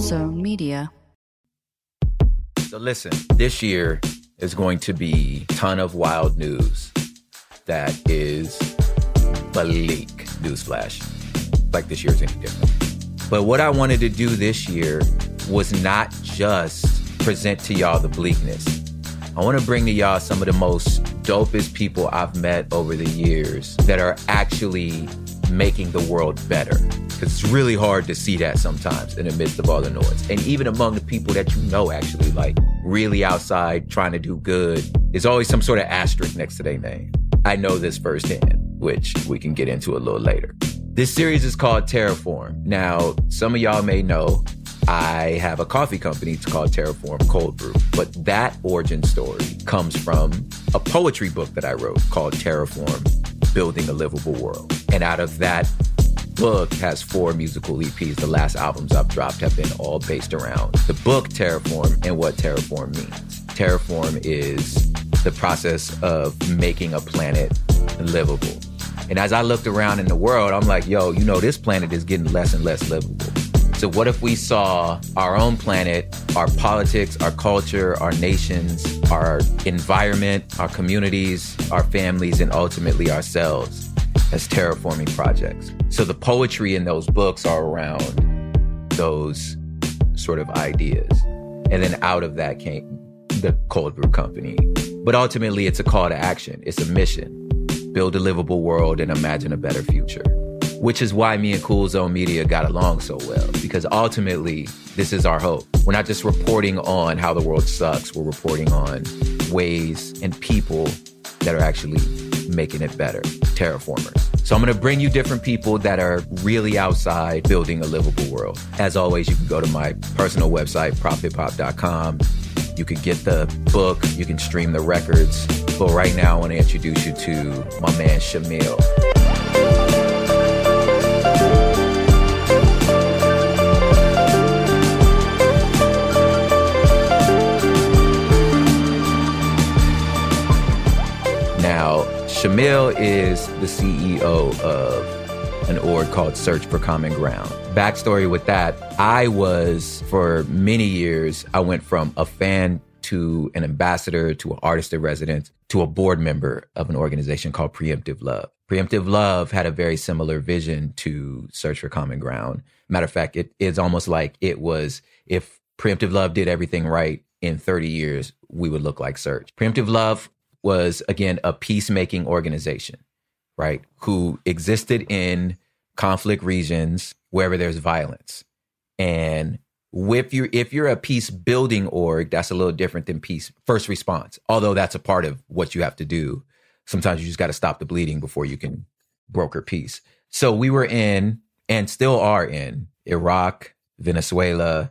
Zone Media. So listen, this year is going to be ton of wild news that is bleak. Newsflash. Like this year's any different. But what I wanted to do this year was not just present to y'all the bleakness. I want to bring to y'all some of the most dopest people I've met over the years that are actually making the world better. Because it's really hard to see that sometimes in the midst of all the noise. And even among the people that you know actually like really outside trying to do good, there's always some sort of asterisk next to their name. I know this firsthand, which we can get into a little later. This series is called Terraform. Now, some of y'all may know I have a coffee company. It's called Terraform Cold Brew. But that origin story comes from a poetry book that I wrote called Terraform Building a Livable World. And out of that book has four musical EPs. The last albums I've dropped have been all based around the book Terraform and what Terraform means. Terraform is the process of making a planet livable. And as I looked around in the world, I'm like, yo, you know, this planet is getting less and less livable. So, what if we saw our own planet, our politics, our culture, our nations, our environment, our communities, our families, and ultimately ourselves as terraforming projects? So, the poetry in those books are around those sort of ideas. And then out of that came the Cold Brew Company. But ultimately, it's a call to action, it's a mission build a livable world and imagine a better future. Which is why me and Cool Zone Media got along so well, because ultimately, this is our hope. We're not just reporting on how the world sucks, we're reporting on ways and people that are actually making it better, terraformers. So I'm going to bring you different people that are really outside building a livable world. As always, you can go to my personal website, prophiphop.com. You can get the book, you can stream the records. But right now, I want to introduce you to my man Shamil. Shamil is the CEO of an org called Search for Common Ground. Backstory with that, I was for many years, I went from a fan to an ambassador to an artist in residence to a board member of an organization called Preemptive Love. Preemptive Love had a very similar vision to Search for Common Ground. Matter of fact, it is almost like it was if Preemptive Love did everything right in 30 years, we would look like Search. Preemptive Love was, again, a peacemaking organization, right? Who existed in conflict regions wherever there's violence. And if you're if you're a peace building org, that's a little different than peace first response. Although that's a part of what you have to do. Sometimes you just got to stop the bleeding before you can broker peace. So we were in and still are in Iraq, Venezuela,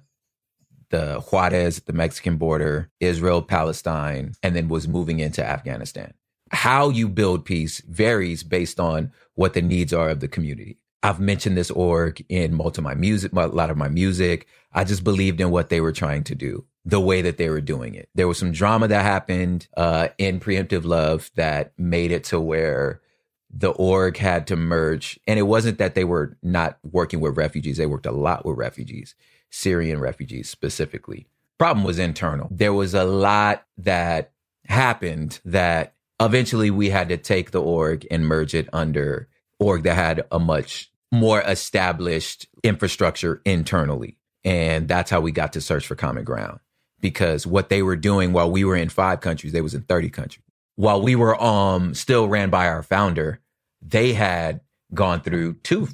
the Juarez, the Mexican border, Israel, Palestine, and then was moving into Afghanistan. How you build peace varies based on what the needs are of the community. I've mentioned this org in most of my music, a lot of my music. I just believed in what they were trying to do, the way that they were doing it. There was some drama that happened uh, in Preemptive Love that made it to where the org had to merge. And it wasn't that they were not working with refugees, they worked a lot with refugees, Syrian refugees specifically. Problem was internal. There was a lot that happened that eventually we had to take the org and merge it under org that had a much more established infrastructure internally. And that's how we got to search for common ground because what they were doing while we were in five countries, they was in 30 countries. While we were um still ran by our founder, they had gone through two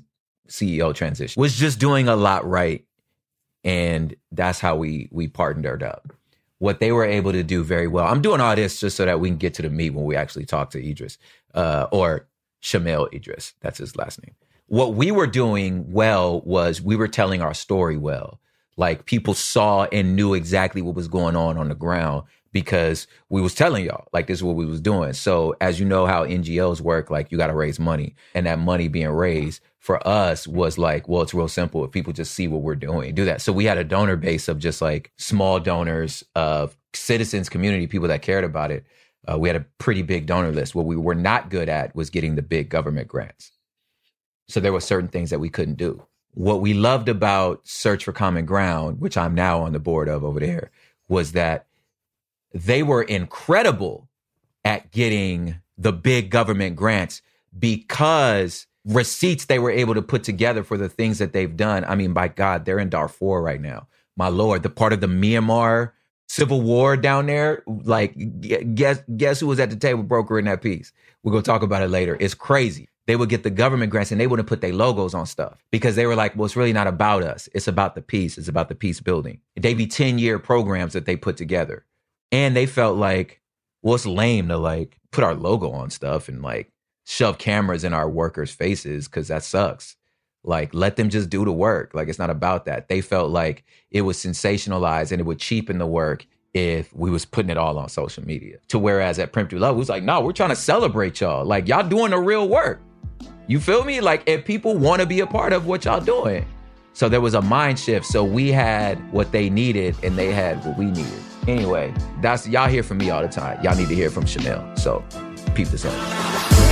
CEO transitions, was just doing a lot right. And that's how we we partnered up. What they were able to do very well. I'm doing all this just so that we can get to the meat when we actually talk to Idriss, uh, or Shamil Idriss. That's his last name. What we were doing well was we were telling our story well. Like people saw and knew exactly what was going on on the ground because we was telling y'all like this is what we was doing. So as you know how NGOs work, like you got to raise money, and that money being raised for us was like, well, it's real simple. If people just see what we're doing, do that. So we had a donor base of just like small donors of citizens, community people that cared about it. Uh, we had a pretty big donor list. What we were not good at was getting the big government grants. So there were certain things that we couldn't do. What we loved about Search for Common Ground, which I'm now on the board of over there, was that they were incredible at getting the big government grants because receipts they were able to put together for the things that they've done. I mean, by God, they're in Darfur right now. My Lord, the part of the Myanmar civil war down there, like guess guess who was at the table brokering that peace? We're gonna talk about it later. It's crazy. They would get the government grants and they wouldn't put their logos on stuff because they were like, well, it's really not about us. It's about the peace. It's about the peace building. They'd be 10 year programs that they put together. And they felt like, well, it's lame to like put our logo on stuff and like shove cameras in our workers' faces because that sucks. Like, let them just do the work. Like, it's not about that. They felt like it was sensationalized and it would cheapen the work if we was putting it all on social media. To whereas at Preemptive Love, it was like, no, we're trying to celebrate y'all. Like, y'all doing the real work. You feel me? Like, if people want to be a part of what y'all doing. So there was a mind shift. So we had what they needed and they had what we needed. Anyway, that's y'all hear from me all the time. Y'all need to hear from Shamil. So peep this out.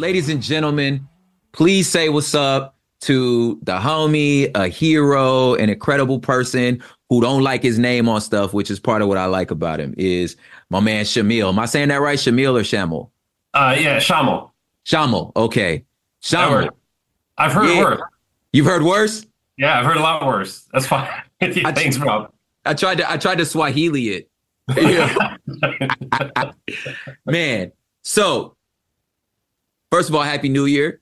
Ladies and gentlemen, please say what's up to the homie, a hero, an incredible person who don't like his name on stuff, which is part of what I like about him, is my man Shamil. Am I saying that right? Shamil or Shamil? Uh, yeah, Shamil. Shamil. Okay. Shamil. I've heard Yeah. worse. You've heard worse? Yeah, I've heard a lot worse. That's fine. I- Thanks, bro. I tried to I tried to Swahili it. Yeah. man. So first of all, happy new year.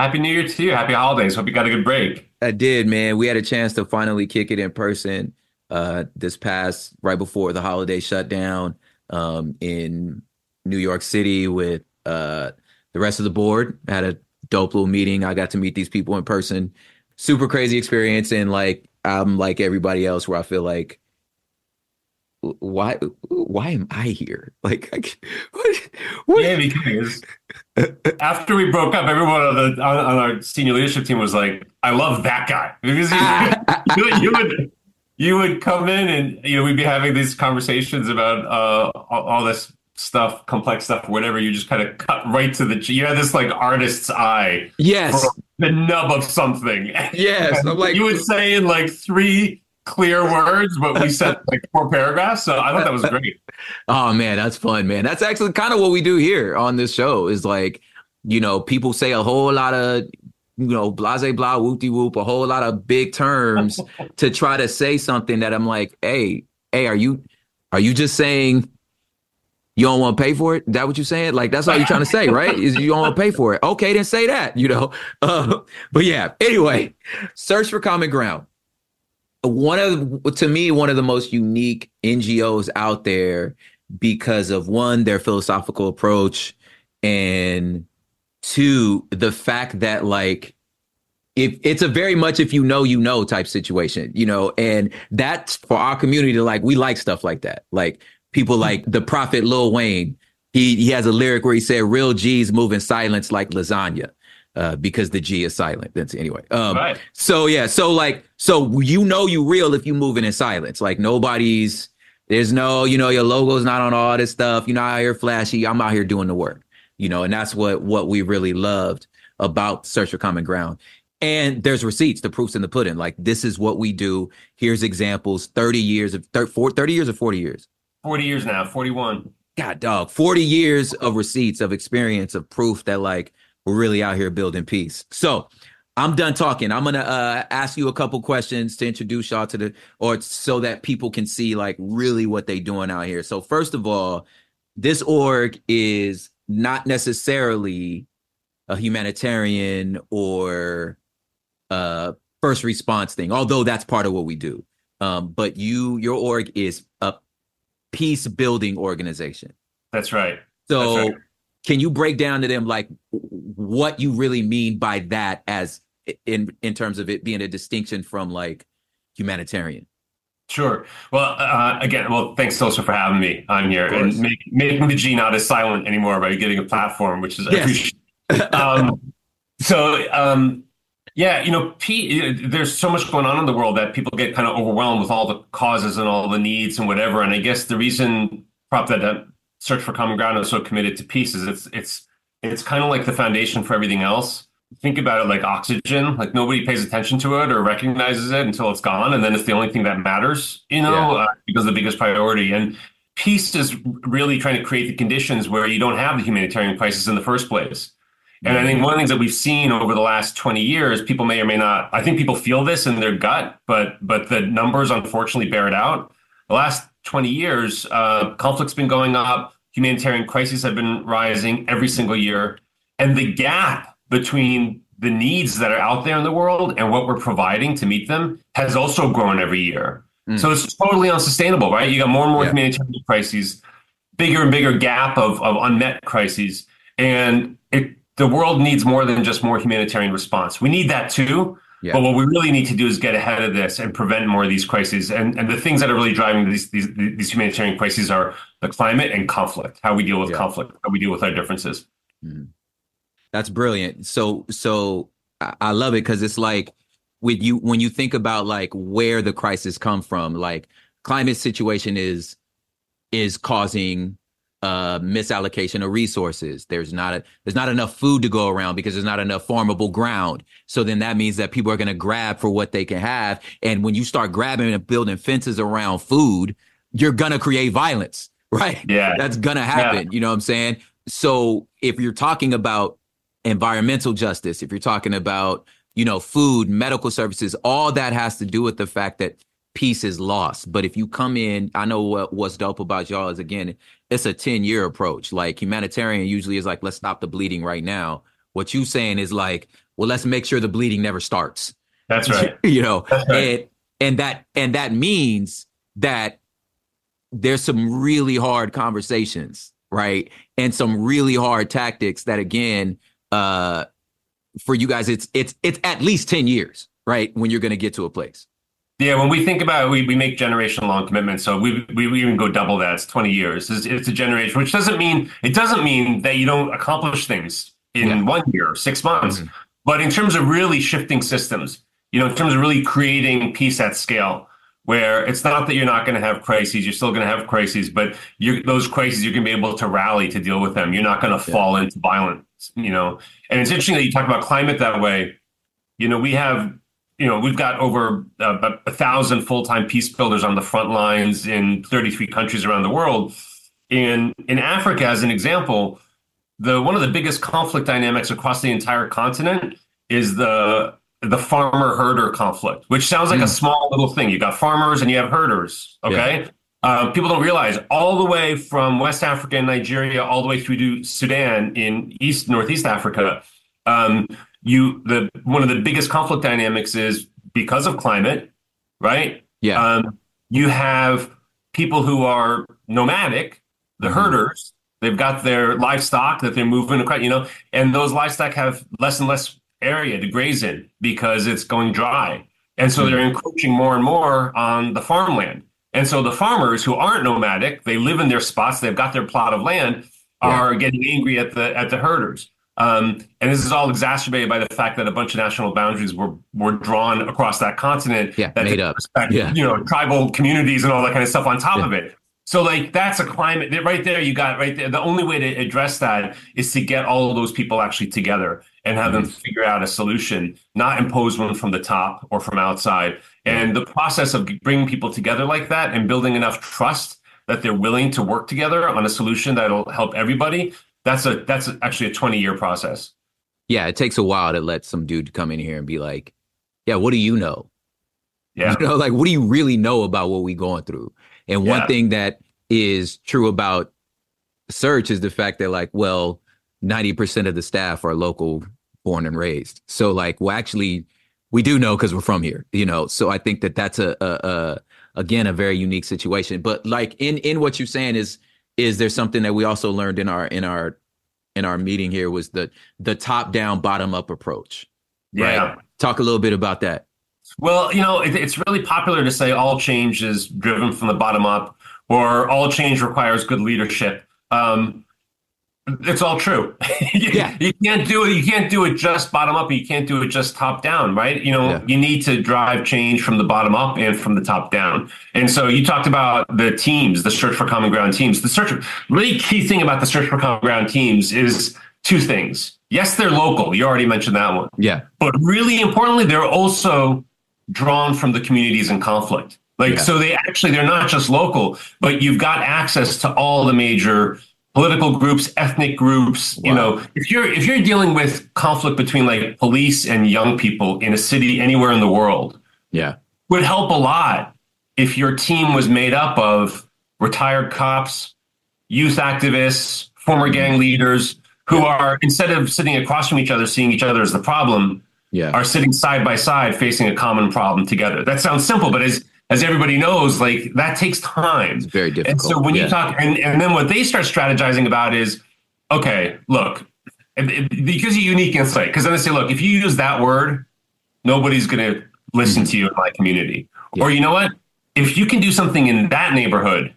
Happy New Year to you. Happy holidays. Hope you got a good break. I did, man. We had a chance to finally kick it in person uh, this past right before the holiday shutdown um, in New York City with uh, the rest of the board. I had a dope little meeting. I got to meet these people in person. Super crazy experience, and like I'm like everybody else, where I feel like why why am I here? Like, I, what, what? Yeah, because after we broke up, everyone on the on, on our senior leadership team was like, "I love that guy," because you, you, you would you would come in and you know we'd be having these conversations about uh, all, all this stuff, complex stuff, whatever. You just kind of cut right to the. You had this like artist's eye yes, the nub of something. yes. I'm like, you would say in like three clear words, but we said like four paragraphs. So I thought that was great. Oh man, that's fun, man. That's actually kind of what we do here on this show. Is like, you know, people say a whole lot of, you know, blase blah whoop de whoop, a whole lot of big terms to try to say something that I'm like, hey, hey, are you, are you just saying You don't want to pay for it? Is that what you're saying? Like that's all you're trying to say, right? Is you don't want to pay for it? Okay, then say that. You know. Uh, but yeah. Anyway, search for common ground. One of to me one of the most unique NGOs out there because of one their philosophical approach and two the fact that like if it's a very much if you know you know type situation you know and that's for our community to like we like stuff like that like people hmm. like the prophet lil wayne he he has a lyric where he said real g's move in silence like lasagna uh, because the G is silent. That's anyway. Um, right. So yeah. So like, so you know you real if you moving in silence. Like nobody's. There's no, you know, your logo's not on all this stuff. You're not out here flashy. I'm out here doing the work. You know, and that's what what we really loved about Search for Common Ground. And there's receipts, the proofs in the pudding. Like this is what we do. Here's examples. 30 years of 30, 30 years or 40 years? 40 years now, 41. God dog, 40 years of receipts of experience of proof that like we're really out here building peace. So I'm done talking. I'm gonna uh, ask you a couple questions to introduce y'all to the, or so that people can see like really what they're doing out here. So first of all, this org is not necessarily a humanitarian or a first response thing, although that's part of what we do. Um, but you, your org is a peace building organization. That's right. So that's right. Can you break down to them like what you really mean by that as in in terms of it being a distinction from like humanitarian? Sure. Well, uh, again, well, thanks also for having me on here and make, making the G not as silent anymore by getting a platform, which is yes. um, so um, yeah, you know, P, there's so much going on in the world that people get kind of overwhelmed with all the causes and all the needs and whatever. And I guess the reason prop that, that Search for Common Ground is so committed to peace is it's it's it's kind of like the foundation for everything else. Think about it like oxygen. Like nobody pays attention to it or recognizes it until it's gone, and then it's the only thing that matters. You know, yeah. uh, because the biggest priority. And peace is really trying to create the conditions where you don't have the humanitarian crisis in the first place. And I think one of the things that we've seen over the last 20 years, people may or may not, I think people feel this in their gut, but but the numbers unfortunately bear it out. The last 20 years, uh, conflict's been going up, humanitarian crises have been rising every single year. And the gap between the needs that are out there in the world and what we're providing to meet them has also grown every year. Mm. So it's totally unsustainable, right? You got more and more yeah. humanitarian crises, bigger and bigger gap of, of unmet crises. And it the world needs more than just more humanitarian response. We need that too. Yeah. But what we really need to do is get ahead of this and prevent more of these crises. And, and the things that are really driving these, these, these humanitarian crises are the climate and conflict, how we deal with yeah. conflict, how we deal with our differences. Mm-hmm. That's brilliant. So, so I love it because it's like with you, when you think about like where the crisis come from, like climate situation is, is causing uh, misallocation of resources. There's not a, there's not enough food to go around because there's not enough farmable ground. So then that means that people are going to grab for what they can have. And when you start grabbing and building fences around food, you're going to create violence, right? Yeah. That's going to happen. Yeah. You know what I'm saying? So if you're talking about environmental justice, if you're talking about, you know, food, medical services, all that has to do with the fact that peace is lost. But if you come in, I know what, what's dope about y'all is again, it's a 10 year approach. Like humanitarian usually is like, let's stop the bleeding right now. What you saying is like, well, let's make sure the bleeding never starts. That's right. you know, right. and and that and that means that there's some really hard conversations, right? And some really hard tactics that again, uh for you guys, it's it's it's at least 10 years, right? When you're gonna get to a place. Yeah, when we think about it, we, we make generation long commitments. So we, we, even go double that. It's 20 years. It's, it's, a generation, which doesn't mean it doesn't mean that you don't accomplish things in yeah. one year, six months. Mm-hmm. But in terms of really shifting systems, you know, in terms of really creating peace at scale, where it's not that you're not going to have crises, you're still going to have crises, but those crises you're going to be able to rally to deal with them. You're not going to yeah. fall into violence, you know. And it's interesting that you talk about climate that way. You know, we have you know, we've got over uh, a thousand full-time peace builders on the front lines in 33 countries around the world. In in Africa, as an example, the one of the biggest conflict dynamics across the entire continent is the the farmer herder conflict, which sounds like mm. a small little thing. You got farmers and you have herders, okay? Yeah. Uh, people don't realize all the way from West Africa and Nigeria all the way through to Sudan in East Northeast Africa. Um, you the one of the biggest conflict dynamics is because of climate, right? Yeah. Um, you have people who are nomadic, the Mhm. herders. They've got their livestock that they're moving across, you know, and those livestock have less and less area to graze in because it's going dry. And so they're encroaching more and more on the farmland. And so the farmers who aren't nomadic, they live in their spots, they've got their plot of land, are getting angry at the at the herders. Um, and this is all exacerbated by the fact that a bunch of national boundaries were were drawn across that continent. Yeah, that made up. respect, Yeah. You know, tribal communities and all that kind of stuff on top Yeah. of it. So like that's a climate right there. You got right there. The only way to address that is to get all of those people actually together and have them figure out a solution, not impose one from the top or from outside. And the process of bringing people together like that and building enough trust that they're willing to work together on a solution that'll help everybody. That's a that's actually a twenty year process. Yeah, it takes a while to let some dude come in here and be like, "Yeah, what do you know? Yeah. You know, like what do you really know about what we going through?" And one Yeah. thing that is true about search is the fact that like, well, 90% of the staff are local born and raised. So like, well actually we do know cuz we're from here, you know. So I think that that's a, a, a again a very unique situation. But like in in what you're saying is is there something that we also learned in our in our in our meeting here was the the top down bottom up approach. Yeah. Right? Talk a little bit about that. Well, you know, it, it's really popular to say all change is driven from the bottom up, or all change requires good leadership. Um, it's all true. you, Yeah. you can't do it. You can't do it just bottom up. You can't do it just top down, right? You know, Yeah. you need to drive change from the bottom up and from the top down. And so you talked about the teams, the search for common ground teams. The search, really key thing about the search for common ground teams is two things. Yes, they're local. You already mentioned that one. Yeah. But really importantly, they're also drawn from the communities in conflict. Like, Yeah. so they actually, they're not just local, but you've got access to all the major political groups, ethnic groups. You know, if you're, if you're dealing with conflict between like police and young people in a city anywhere in the world, Yeah. would help a lot if your team was made up of retired cops, youth activists, former mm-hmm. gang leaders who are instead of sitting across from each other seeing each other as the problem Yeah. are sitting side by side facing a common problem together. That sounds simple, but as as everybody knows, like that takes time. It's very And difficult. so when Yeah. you talk, and, and then what they start strategizing about is, okay, look, and- and because of unique insight, because then they say, look, if you use that word, nobody's going to listen to you in my community. Yeah. Or you know what? If you can do something in that neighborhood,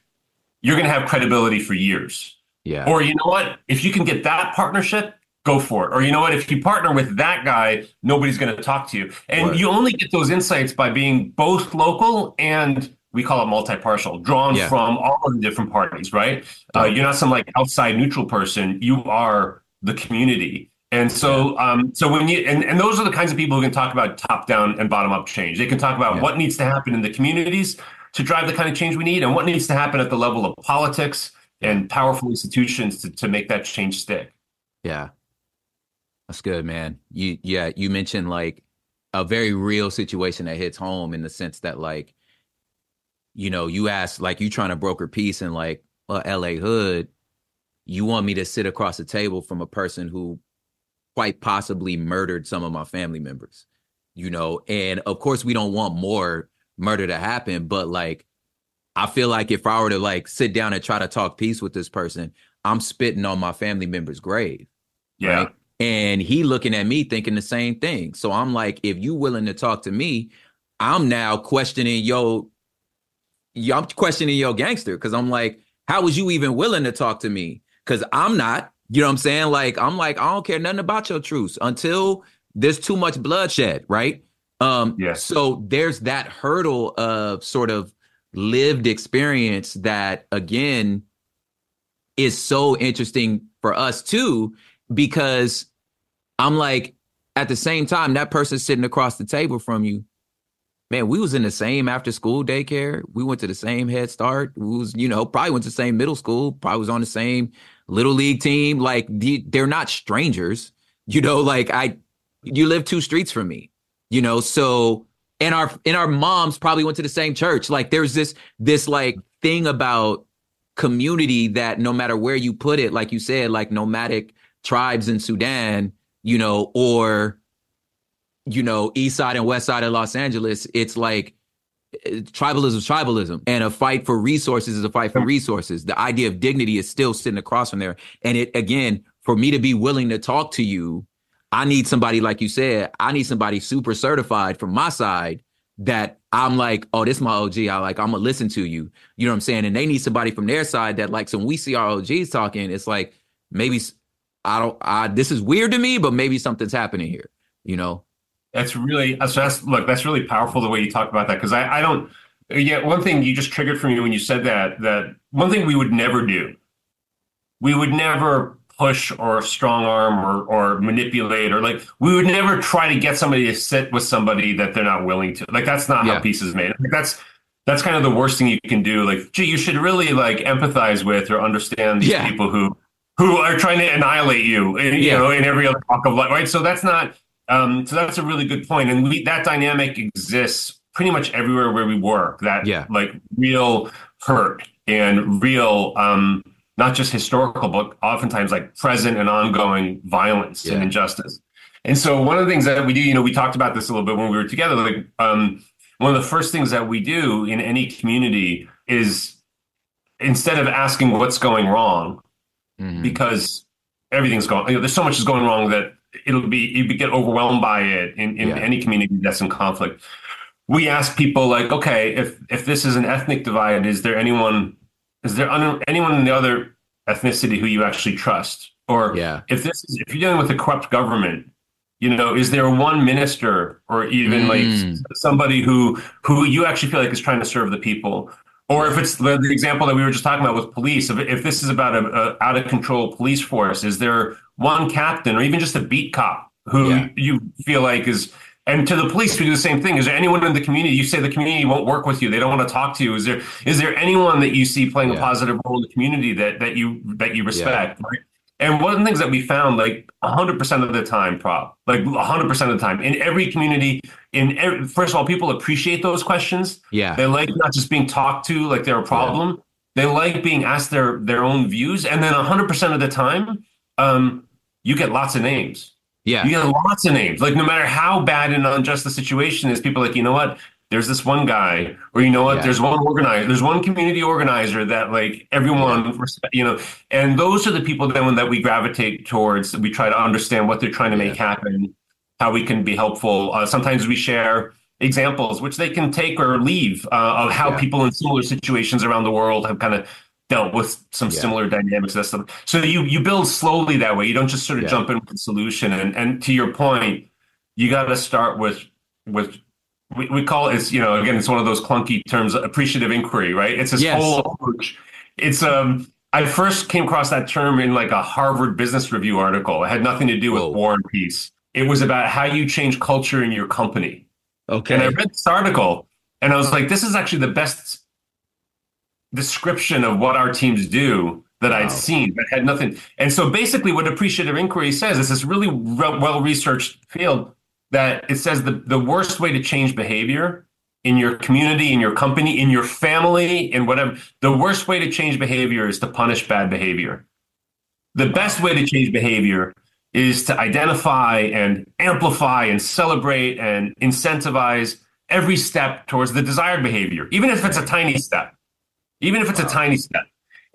you're going to have credibility for years. yeah. Or you know what? If you can get that partnership, go for it. Or you know what? If you partner with that guy, nobody's going to talk to you. And Right. you only get those insights by being both local and we call it multi-partial, drawn Yeah. from all of the different parties, right? Uh, you're not some like outside neutral person. You are the community. And so, um, so when you and, and those are the kinds of people who can talk about top down and bottom up change. They can talk about Yeah. what needs to happen in the communities to drive the kind of change we need, and what needs to happen at the level of politics and powerful institutions to, to make that change stick. Yeah. That's good, man. You yeah, you mentioned like a very real situation that hits home in the sense that like you know, you asked like you trying to broker peace in like uh, LA hood, you want me to sit across the table from a person who quite possibly murdered some of my family members. You know, and of course we don't want more murder to happen, but like I feel like if I were to like sit down and try to talk peace with this person, I'm spitting on my family member's grave. Yeah. Right? And he looking at me thinking the same thing. So I'm like, if you willing to talk to me, I'm now questioning yo, yo I'm questioning your gangster because I'm like, how was you even willing to talk to me? Because I'm not. You know what I'm saying? Like, I'm like, I don't care nothing about your truths until there's too much bloodshed, right? Um, Yes. so there's that hurdle of sort of lived experience that again is so interesting for us too, because I'm like, at the same time, that person sitting across the table from you, man, we was in the same after school daycare. We went to the same Head Start. We was, you know, probably went to the same middle school. Probably was on the same little league team. Like the, they're not strangers. You know, like I, you live two streets from me. You know, so and our and our moms probably went to the same church. Like there's this this like thing about community that no matter where you put it, like you said, like nomadic tribes in Sudan, you know, or you know, east side and west side of Los Angeles, it's like eh, tribalism is tribalism. And a fight for resources is a fight for resources. The idea of dignity is still sitting across from there. And it again for me to be willing to talk to you i need somebody like you said i need somebody super certified from my side that i'm like oh this is my og i like i'm gonna listen to you. You know what i'm saying? And they need somebody from their side that like so when we see our og's talking it's like maybe i don't i this is weird to me but maybe something's happening here you know that's really so that's look, that's really powerful the way you talk about that because I, I don't yeah, one thing you just triggered for me when you said that that one thing we would never do. We would never push or strong arm or or manipulate or like we would never try to get somebody to sit with somebody that they're not willing to. Like that's not yeah. how peace is made. Like that's that's kind of the worst thing you can do. Like, gee, you should really like empathize with or understand these yeah. people who who are trying to annihilate you, in, you yeah. know, in every other walk of life, right? So that's not um, so that's a really good point, and we, that dynamic exists pretty much everywhere where we work. That yeah. like real hurt and real, um, not just historical, but oftentimes like present and ongoing violence yeah. and injustice. And so one of the things that we do, you know, we talked about this a little bit when we were together. Like um, one of the first things that we do in any community is instead of asking what's going wrong, mm-hmm. because everything's going, you know, there's so much is going wrong that it'll be you get overwhelmed by it in, in yeah. any community that's in conflict. We ask people like, okay, if if this is an ethnic divide, is there anyone is there anyone in the other ethnicity who you actually trust? Or yeah. if this is if you're dealing with a corrupt government, you know, is there one minister or even mm. like somebody who who you actually feel like is trying to serve the people? Or if it's the, the, example that we were just talking about with police, if, if this is about a, a out of control police force, is there one captain or even just a beat cop who yeah. you feel like is and to the police we do the same thing is there anyone in the community you say the community won't work with you they don't want to talk to you is there is there anyone that you see playing yeah. a positive role in the community that that you that you respect yeah. right? And one of the things that we found like 100% of the time prop like 100% of the time in every community in every, first of all people appreciate those questions yeah they like not just being talked to like they're a problem they like being asked their their own views and then 100% of the time um, you get lots of names. Yeah. You get lots of names. Like no matter how bad and unjust the situation is, people like, you know what? There's this one guy, or you know what? Yeah. There's one organizer. There's one community organizer that like everyone, you know, and those are the people then that we gravitate towards. We try to understand what they're trying to make happen, how we can be helpful. Uh, sometimes we share examples, which they can take or leave uh, of how yeah. people in similar situations around the world have kind of dealt with some yeah. similar dynamics that stuff. So you you build slowly that way. You don't just sort of yeah. jump in with a solution. And and to your point, you got to start with with we, we call it, it's you know again it's one of those clunky terms appreciative inquiry right it's this yes. whole approach it's um i first came across that term in like a harvard business review article it had nothing to do with Whoa. war and peace it was about how you change culture in your company okay and i read this article and i was like this is actually the best description of what our teams do that wow. I'd seen that had nothing. And so basically, what appreciative inquiry says is this really re- well researched field that it says the, the worst way to change behavior in your community, in your company, in your family, in whatever, the worst way to change behavior is to punish bad behavior. The best way to change behavior is to identify and amplify and celebrate and incentivize every step towards the desired behavior, even if it's a tiny step even if it's a tiny step.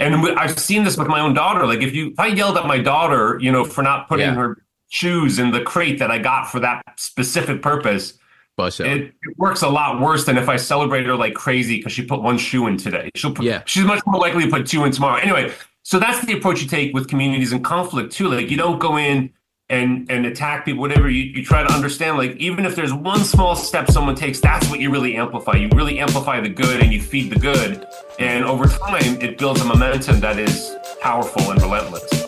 And I've seen this with my own daughter. Like if you, if I yelled at my daughter, you know, for not putting yeah. her shoes in the crate that I got for that specific purpose, it, it, works a lot worse than if I celebrate her like crazy because she put one shoe in today. She'll put, yeah. she's much more likely to put two in tomorrow. Anyway, so that's the approach you take with communities in conflict too. Like you don't go in and and attack people whatever you, you try to understand like even if there's one small step someone takes that's what you really amplify you really amplify the good and you feed the good and over time it builds a momentum that is powerful and relentless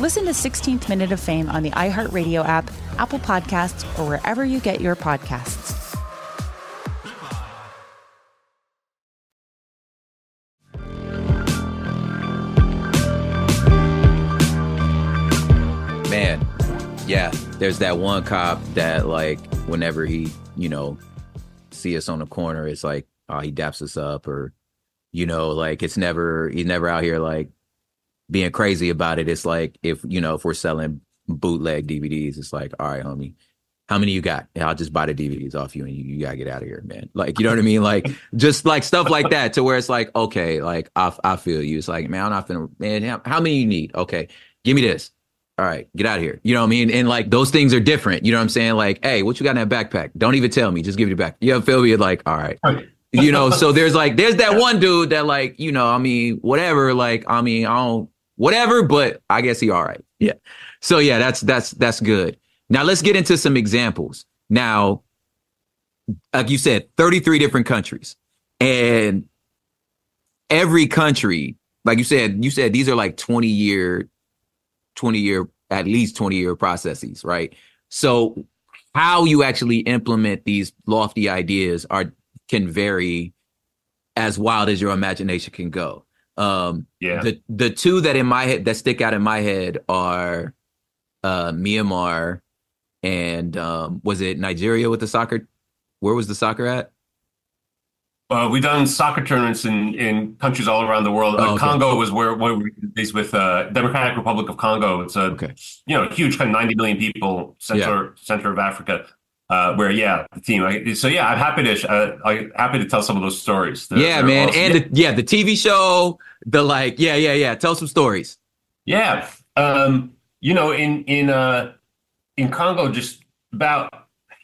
Listen to 16th Minute of Fame on the iHeartRadio app, Apple Podcasts, or wherever you get your podcasts. Man, yeah, there's that one cop that like whenever he, you know, see us on the corner, it's like, oh, he daps us up or you know, like it's never he's never out here like being crazy about it. It's like if you know, if we're selling bootleg DVDs, it's like, all right, homie, how many you got? And I'll just buy the DVDs off you and you, you gotta get out of here, man. Like, you know what I mean? Like just like stuff like that to where it's like, okay, like I, I feel you. It's like, man, I'm not gonna, man, how, how many you need? Okay, give me this. All right, get out of here. You know what I mean? And like those things are different. You know what I'm saying? Like, hey, what you got in that backpack? Don't even tell me. Just give it back. You know, feel me? Like, all right. You know, so there's like there's that one dude that like, you know, I mean, whatever, like, I mean, I don't whatever, but I guess he all right. Yeah. So yeah, that's that's that's good. Now let's get into some examples. Now, like you said, 33 different countries. And every country, like you said, you said these are like 20 year, 20 year, at least 20 year processes, right? So how you actually implement these lofty ideas are can vary as wild as your imagination can go. Um, Yeah. the the two that in my head that stick out in my head are uh, Myanmar and um, was it Nigeria with the soccer? Where was the soccer at? Uh, we've done soccer tournaments in, in countries all around the world. Oh, okay. Congo was where, where we these with uh, Democratic Republic of Congo. It's a Okay. you know huge kind of 90 million people center center of Africa. Uh, where yeah, the team. I, so yeah, I'm happy to uh, I'm happy to tell some of those stories. They're- yeah, they're man, awesome. and the, yeah, the TV show, the like, yeah, yeah, yeah. Tell some stories. Yeah. Um, you know, in in uh in Congo just about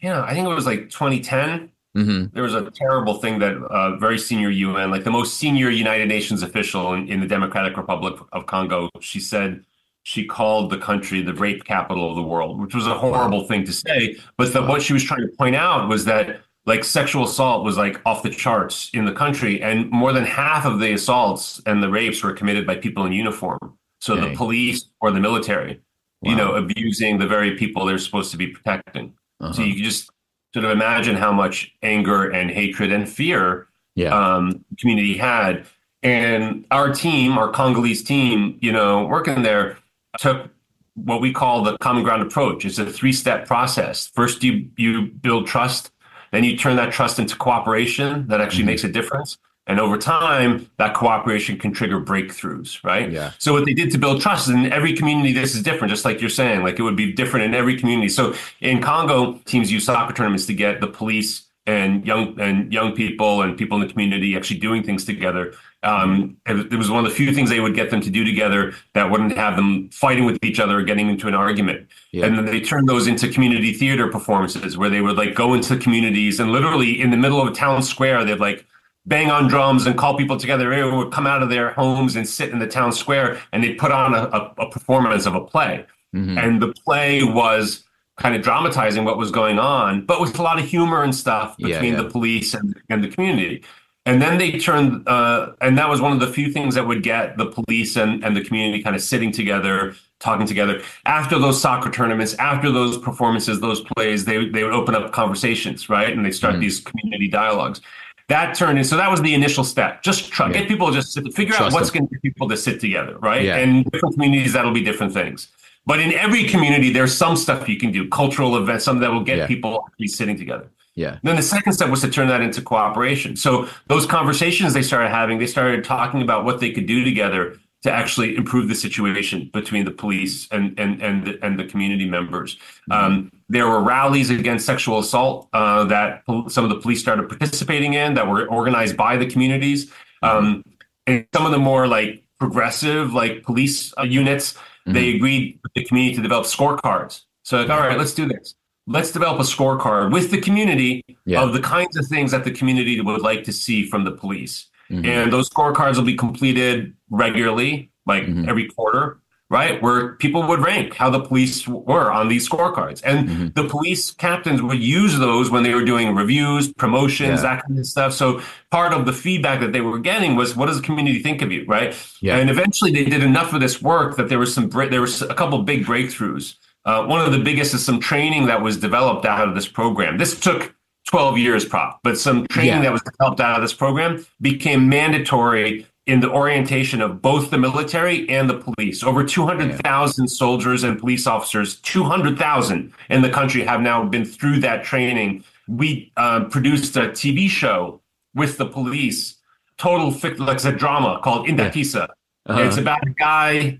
you know, I think it was like 2010, hmm there was a terrible thing that uh very senior UN, like the most senior United Nations official in, in the Democratic Republic of Congo, she said she called the country the rape capital of the world, which was a horrible thing to say. But the, what she was trying to point out was that like sexual assault was like off the charts in the country, and more than half of the assaults and the rapes were committed by people in uniform. So Dang. the police or the military, you know, abusing the very people they're supposed to be protecting. So Uh-huh. you can just sort of imagine how much anger and hatred and fear Yeah. um, the community had. And our team, our Congolese team, you know, working there, took what we call the common ground approach. It's a three step process. First, you you build trust, then you turn that trust into cooperation that actually mm-hmm. makes a difference. And over time, that cooperation can trigger breakthroughs, right? Yeah. So what they did to build trust in every community, this is different, just like you're saying, like it would be different in every community. So in Congo, teams use soccer tournaments to get the police and young and young people and people in the community actually doing things together. Um, it, it was one of the few things they would get them to do together that wouldn't have them fighting with each other or getting into an argument. Yeah. And then they turned those into community theater performances where they would like go into communities and literally in the middle of a town square, they'd like bang on drums and call people together. Everyone would come out of their homes and sit in the town square and they'd put on a, a, a performance of a play. Mm-hmm. And the play was kind of dramatizing what was going on, but with a lot of humor and stuff between yeah, yeah. the police and, and the community. And then they turned, uh, and that was one of the few things that would get the police and, and the community kind of sitting together, talking together. After those soccer tournaments, after those performances, those plays, they, they would open up conversations, right? And they start mm-hmm. these community dialogues that turned in. So that was the initial step. Just try, yeah. get people just sit, figure Trust out what's going to get people to sit together, right? Yeah. And different communities, that'll be different things. But in every community, there's some stuff you can do, cultural events, something that will get yeah. people actually sitting together. Yeah. Then the second step was to turn that into cooperation. So those conversations they started having, they started talking about what they could do together to actually improve the situation between the police and and and the, and the community members. Mm-hmm. Um, there were rallies against sexual assault uh, that some of the police started participating in that were organized by the communities. Um, and some of the more like progressive, like police uh, units, mm-hmm. they agreed with the community to develop scorecards. So, like, all right, let's do this. Let's develop a scorecard with the community yeah. of the kinds of things that the community would like to see from the police. Mm-hmm. And those scorecards will be completed regularly, like mm-hmm. every quarter right? Where people would rank how the police were on these scorecards. And mm-hmm. the police captains would use those when they were doing reviews, promotions, yeah. that kind of stuff. So part of the feedback that they were getting was, what does the community think of you, right? Yeah. And eventually they did enough of this work that there was some, there was a couple big breakthroughs. Uh, one of the biggest is some training that was developed out of this program. This took 12 years, prop, but some training yeah. that was developed out of this program became mandatory in the orientation of both the military and the police. Over 200,000 soldiers and police officers, 200,000 in the country have now been through that training. We uh, produced a TV show with the police, total like a drama called Indakisa. Uh-huh. It's about a guy,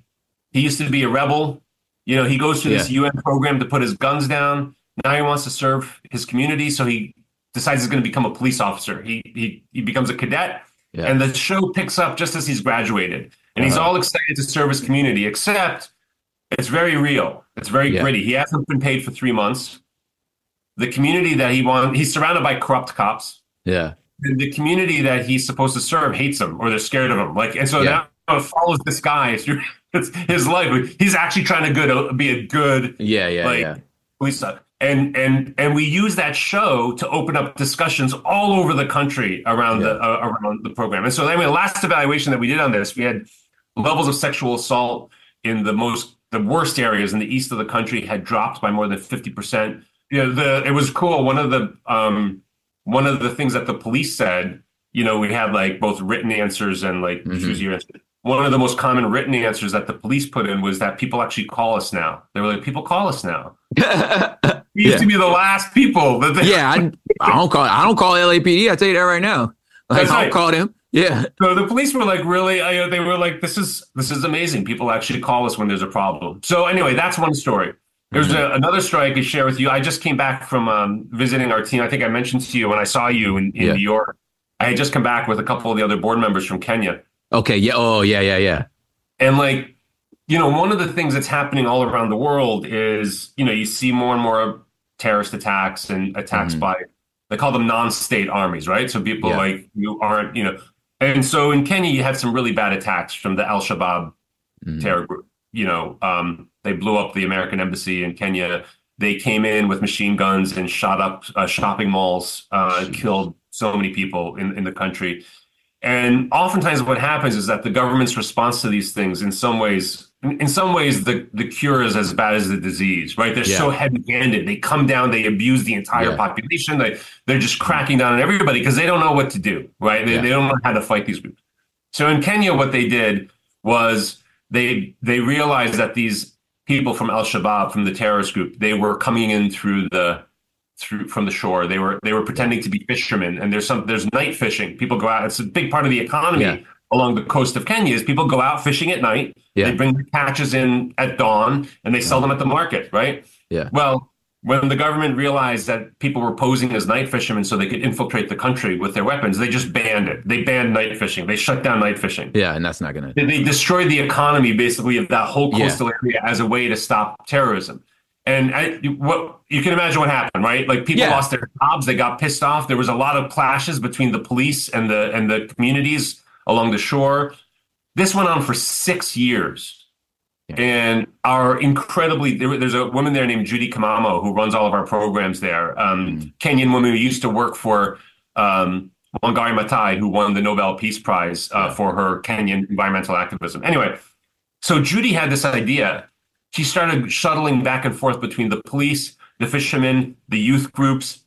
he used to be a rebel. You know, he goes to this yeah. UN program to put his guns down. Now he wants to serve his community, so he decides he's going to become a police officer. He he he becomes a cadet yeah. And the show picks up just as he's graduated. And uh-huh. he's all excited to serve his community, except it's very real. It's very yeah. gritty. He hasn't been paid for three months. The community that he wants, he's surrounded by corrupt cops. Yeah. And the community that he's supposed to serve hates him or they're scared of him. Like, and so yeah. now it follows this guy through his life. He's actually trying to good be a good, yeah, yeah, like, yeah. police and and and we use that show to open up discussions all over the country around yeah. the uh, around the program. And so, anyway, the last evaluation that we did on this, we had levels of sexual assault in the most the worst areas in the east of the country had dropped by more than fifty percent. You know, the it was cool. One of the um, one of the things that the police said, you know, we had like both written answers and like mm-hmm. One of the most common written answers that the police put in was that people actually call us now. They were like, people call us now. We used yeah. to be the last people that they Yeah, I, I, don't call I don't call LAPD. I tell you that right now. Like, I don't call them. Yeah. So the police were like, really? I, they were like, this is this is amazing. People actually call us when there's a problem. So anyway, that's one story. There's mm-hmm. a, another story I could share with you. I just came back from um, visiting our team. I think I mentioned to you when I saw you in, in yeah. New York. I had just come back with a couple of the other board members from Kenya. Okay. Yeah. Oh, yeah, yeah, yeah. And like, you know, one of the things that's happening all around the world is, you know, you see more and more terrorist attacks and attacks mm-hmm. by they call them non-state armies, right? So people yeah. like you aren't, you know, and so in Kenya you had some really bad attacks from the Al Shabaab mm-hmm. terror group. You know, um, they blew up the American embassy in Kenya. They came in with machine guns and shot up uh, shopping malls, uh, killed so many people in, in the country. And oftentimes, what happens is that the government's response to these things, in some ways, in some ways, the, the cure is as bad as the disease, right? They're yeah. so heavy handed. They come down, they abuse the entire yeah. population. They, they're just cracking down on everybody because they don't know what to do, right? They, yeah. they don't know how to fight these groups. So in Kenya, what they did was they they realized that these people from Al Shabaab, from the terrorist group. They were coming in through the through from the shore. They were they were pretending to be fishermen, and there's some there's night fishing. People go out. It's a big part of the economy Yeah. along the coast of Kenya. Is people go out fishing at night. Yeah. They bring the catches in at dawn, and they sell them at the market. Right. Yeah. Well, when the government realized that people were posing as night fishermen so they could infiltrate the country with their weapons, they just banned it. They banned night fishing. They shut down night fishing. Yeah, and that's not gonna. They- They destroyed the economy basically of that whole Yeah. coastal area as a way to stop terrorism. And I, what you can imagine what happened, right? Like people Yeah. lost their jobs, they got pissed off. There was a lot of clashes between the police and the and the communities along the shore. This went on for six years. And our incredibly, there, there's a woman there named Judy Kamamo who runs all of our programs there. Um, Kenyan woman who used to work for um, Wangari Maathai, who won the Nobel Peace Prize uh, for her Kenyan environmental activism. Anyway, so Judy had this idea. She started shuttling back and forth between the police, the fishermen, the youth groups.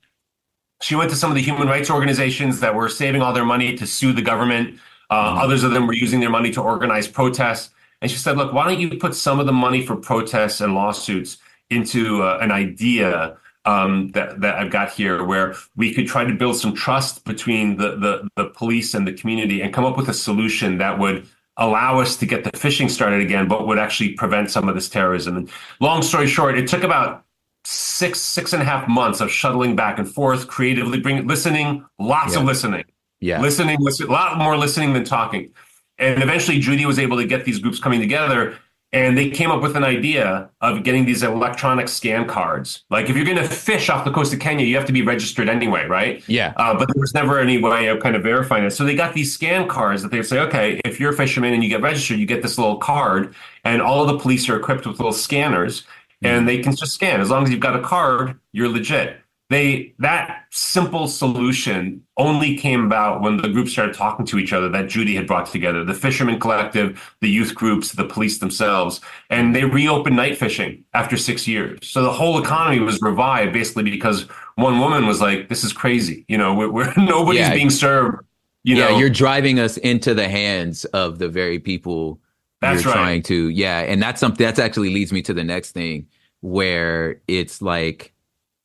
She went to some of the human rights organizations that were saving all their money to sue the government. Uh, Others of them were using their money to organize protests. And she said, look, why don't you put some of the money for protests and lawsuits into uh, an idea um, that, that I've got here where we could try to build some trust between the, the, the police and the community and come up with a solution that would allow us to get the fishing started again, but would actually prevent some of this terrorism. And long story short, it took about six, six and a half months of shuttling back and forth, creatively bringing, listening, lots of listening Yeah. listening, listen, a lot more listening than talking. And eventually, Judy was able to get these groups coming together, and they came up with an idea of getting these electronic scan cards. Like, if you're going to fish off the coast of Kenya, you have to be registered anyway, right? Yeah. Uh, but there was never any way of kind of verifying it. So they got these scan cards that they say, okay, if you're a fisherman and you get registered, you get this little card, and all of the police are equipped with little scanners, and they can just scan. As long as you've got a card, you're legit. They that simple solution only came about when the group started talking to each other that Judy had brought together, the fishermen collective, the youth groups, the police themselves, and they reopened night fishing after six years. So the whole economy was revived basically because one woman was like, "This is crazy. You know, we're, we're nobody's Yeah. being served. You yeah, know, you're driving us into the hands of the very people That's you're right. trying to. Yeah, and that's something that's actually leads me to the next thing where it's like,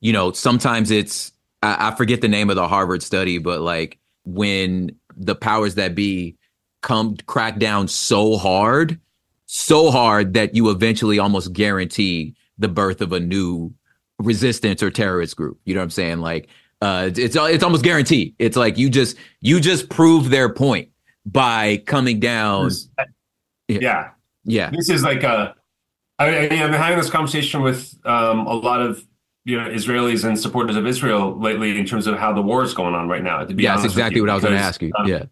you know, sometimes it's I, I forget the name of the Harvard study, but like when the powers that be come crack down so hard, so hard that you eventually almost guarantee the birth of a new resistance or terrorist group. You know what I'm saying? Like uh it's it's, it's almost guaranteed. It's like you just you just prove their point by coming down. yeah. Yeah. This is like a. I, I, I'm having this conversation with um, a lot of you know Israelis and supporters of Israel lately in terms of how the war is going on right now. To be Yeah, that's exactly you, what I was going to ask you. um, yeah.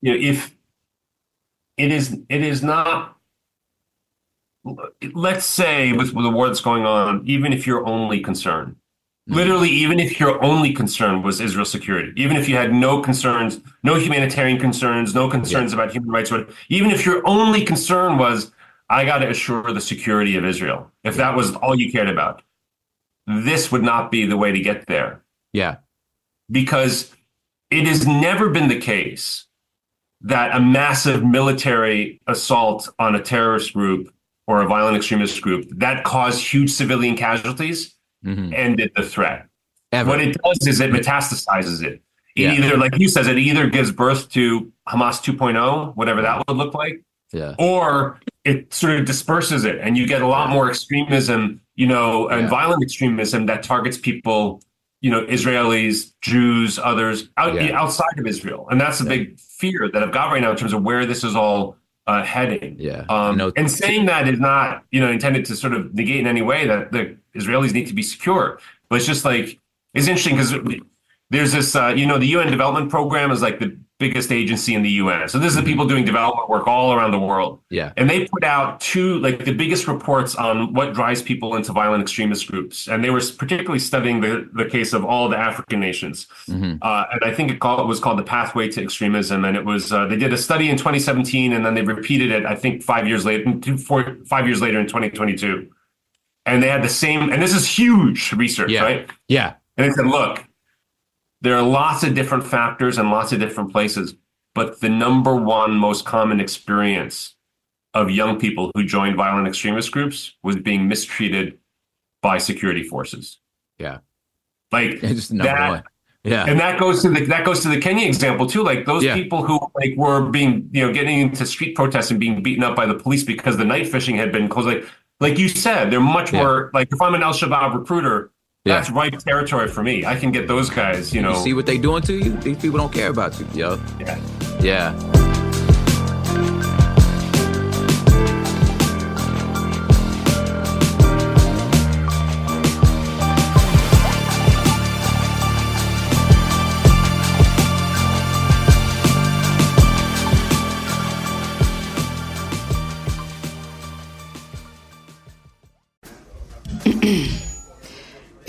you know, if it is, it is not. Let's say with, with the war that's going on, even if your only concern, Mm-hmm. literally, even if your only concern was Israel's security, even if you had no concerns, no humanitarian concerns, no concerns about human rights, even if your only concern was, I got to assure the security of Israel, if that was all you cared about, this would not be the way to get there Yeah. because it has never been the case that a massive military assault on a terrorist group or a violent extremist group that caused huge civilian casualties Mhm. ended the threat. Ever. What it does is it metastasizes it. It Yeah. either, like you says, it either gives birth to Hamas 2.0, whatever that would look like, yeah. or it sort of disperses it and you get a lot more extremism, you know, and Yeah. violent extremism that targets people, you know, Israelis, Jews, others out, Yeah. outside of Israel. And that's a big fear that I've got right now in terms of where this is all uh, heading. Yeah. Um, know- and saying that is not, you know, intended to sort of negate in any way that the Israelis need to be secure. But it's just like it's interesting because there's this, uh, you know, the UN Development Program is like the biggest agency in the UN. So this is the people doing development work all around the world. Yeah. And they put out two, like the biggest reports on what drives people into violent extremist groups. And they were particularly studying the, the case of all the African nations. Mhm. Uh, and I think it, called, it was called the Pathway to Extremism. And it was, uh, they did a study in 2017 and then they repeated it, I think five years later, two, four, five years later in 2022. And they had the same, and this is huge research, Yeah. right? Yeah. And they said, look, there are lots of different factors and lots of different places, but the number one most common experience of young people who joined violent extremist groups was being mistreated by security forces. Yeah. Like Just number that, one. Yeah. and that goes to the that goes to the Kenya example too. Like those Yeah. people who like were being you know getting into street protests and being beaten up by the police because the night fishing had been closed. Like like you said, they're much Yeah. more like if I'm an Al Shabaab recruiter, Yeah. that's ripe territory for me. I can get those guys. You know, You see what they doing to you? These people don't care about you, yo. yeah. Yeah.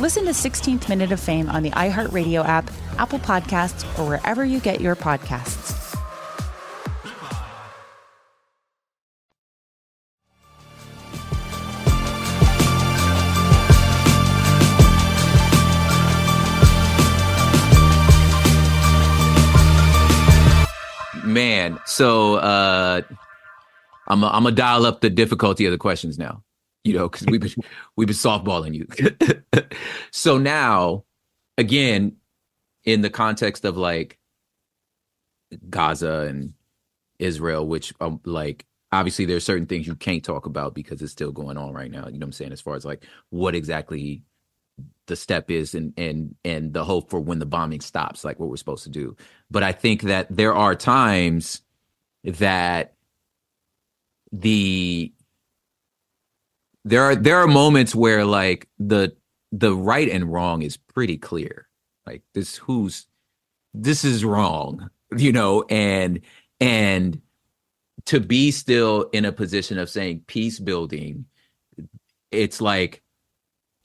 Listen to 16th Minute of Fame on the iHeartRadio app, Apple Podcasts, or wherever you get your podcasts. Man, so uh I'm I'm gonna dial up the difficulty of the questions now. You know, because we've been we've been softballing you. so now, again, in the context of like Gaza and Israel, which um, like obviously there's certain things you can't talk about because it's still going on right now. You know what I'm saying? As far as like what exactly the step is and and and the hope for when the bombing stops, like what we're supposed to do. But I think that there are times that the there are there are moments where like the the right and wrong is pretty clear. Like this who's this is wrong, you know, and and to be still in a position of saying peace building, it's like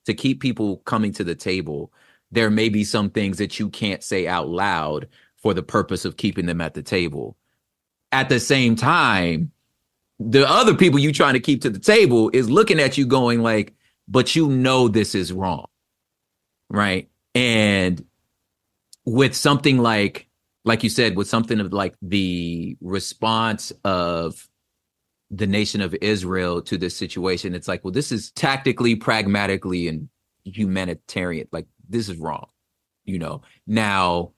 to keep people coming to the table, there may be some things that you can't say out loud for the purpose of keeping them at the table. At the same time, the other people you trying to keep to the table is looking at you going like, but you know this is wrong. Right. And with something like, like you said, with something of like the response of the nation of Israel to this situation, it's like, well, this is tactically, pragmatically, and humanitarian. Like, this is wrong. You know, now,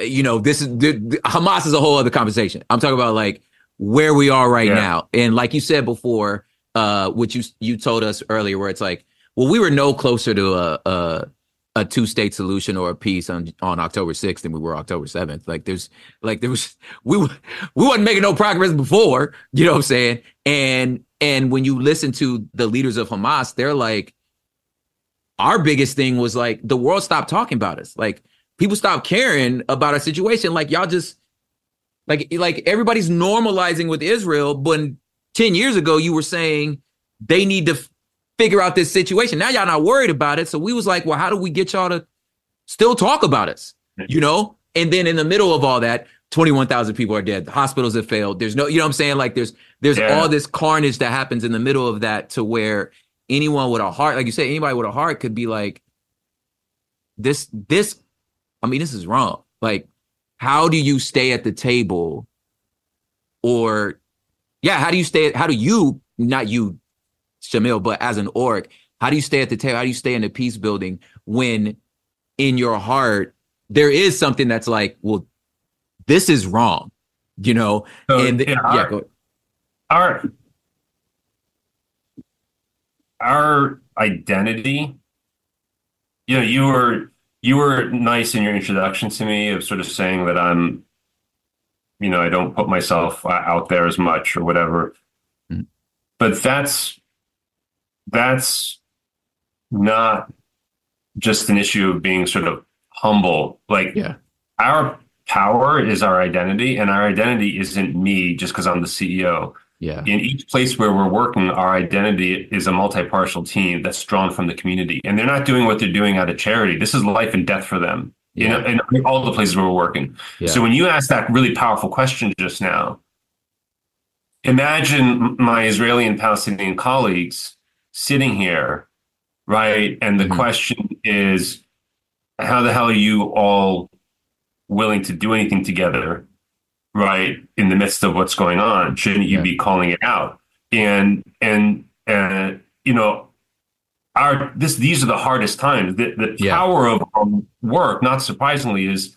you know, this is the- Hamas is a whole other conversation. I'm talking about like where we are right Yeah. now. And like you said before, uh, which you you told us earlier, where it's like, well, we were no closer to a a, a two state solution or a peace on on October 6th than we were October 7th. Like there's like there was we we wasn't making no progress before, you know what I'm saying? And and when you listen to the leaders of Hamas, they're like, our biggest thing was like the world stopped talking about us. Like people stopped caring about our situation. Like y'all just like like everybody's normalizing with Israel, but 10 years ago you were saying they need to f- figure out this situation. Now y'all not worried about it. So we was like, well, how do we get y'all to still talk about us? You know? And then in the middle of all that, 21,000 people are dead. The hospitals have failed. There's no, you know what I'm saying? Like there's there's Yeah. all this carnage that happens in the middle of that to where anyone with a heart, like you say, anybody with a heart could be like, this, this, I mean, this is wrong. Like, how do you stay at the table or yeah, how do you stay how do you, not you, Shamil, but as an org, how do you stay at the table? How do you stay in the peace building when in your heart there is something that's like, well, this is wrong, you know? So, and yeah, yeah, our- go, our our identity you know you were you were nice in your introduction to me of sort of saying that i'm you know i don't put myself out there as much or whatever. Mhm. but that's that's not just an issue of being sort of humble. Like yeah, our power is our identity and our identity isn't me just because i'm the ceo yeah, in each place where we're working, our identity is a multi-partial team that's drawn from the community, and they're not doing what they're doing out of charity. This is life and death for them. You know, Yeah. in all the places where we're working. yeah. So when you asked that really powerful question just now, imagine my Israeli and Palestinian colleagues sitting here, right? And the Mhm. question is, how the hell are you all willing to do anything together, right? In the midst of what's going on, shouldn't you Yeah. be calling it out? And and uh, you know, our this these are the hardest times. The, the Yeah. power of um, work, not surprisingly, is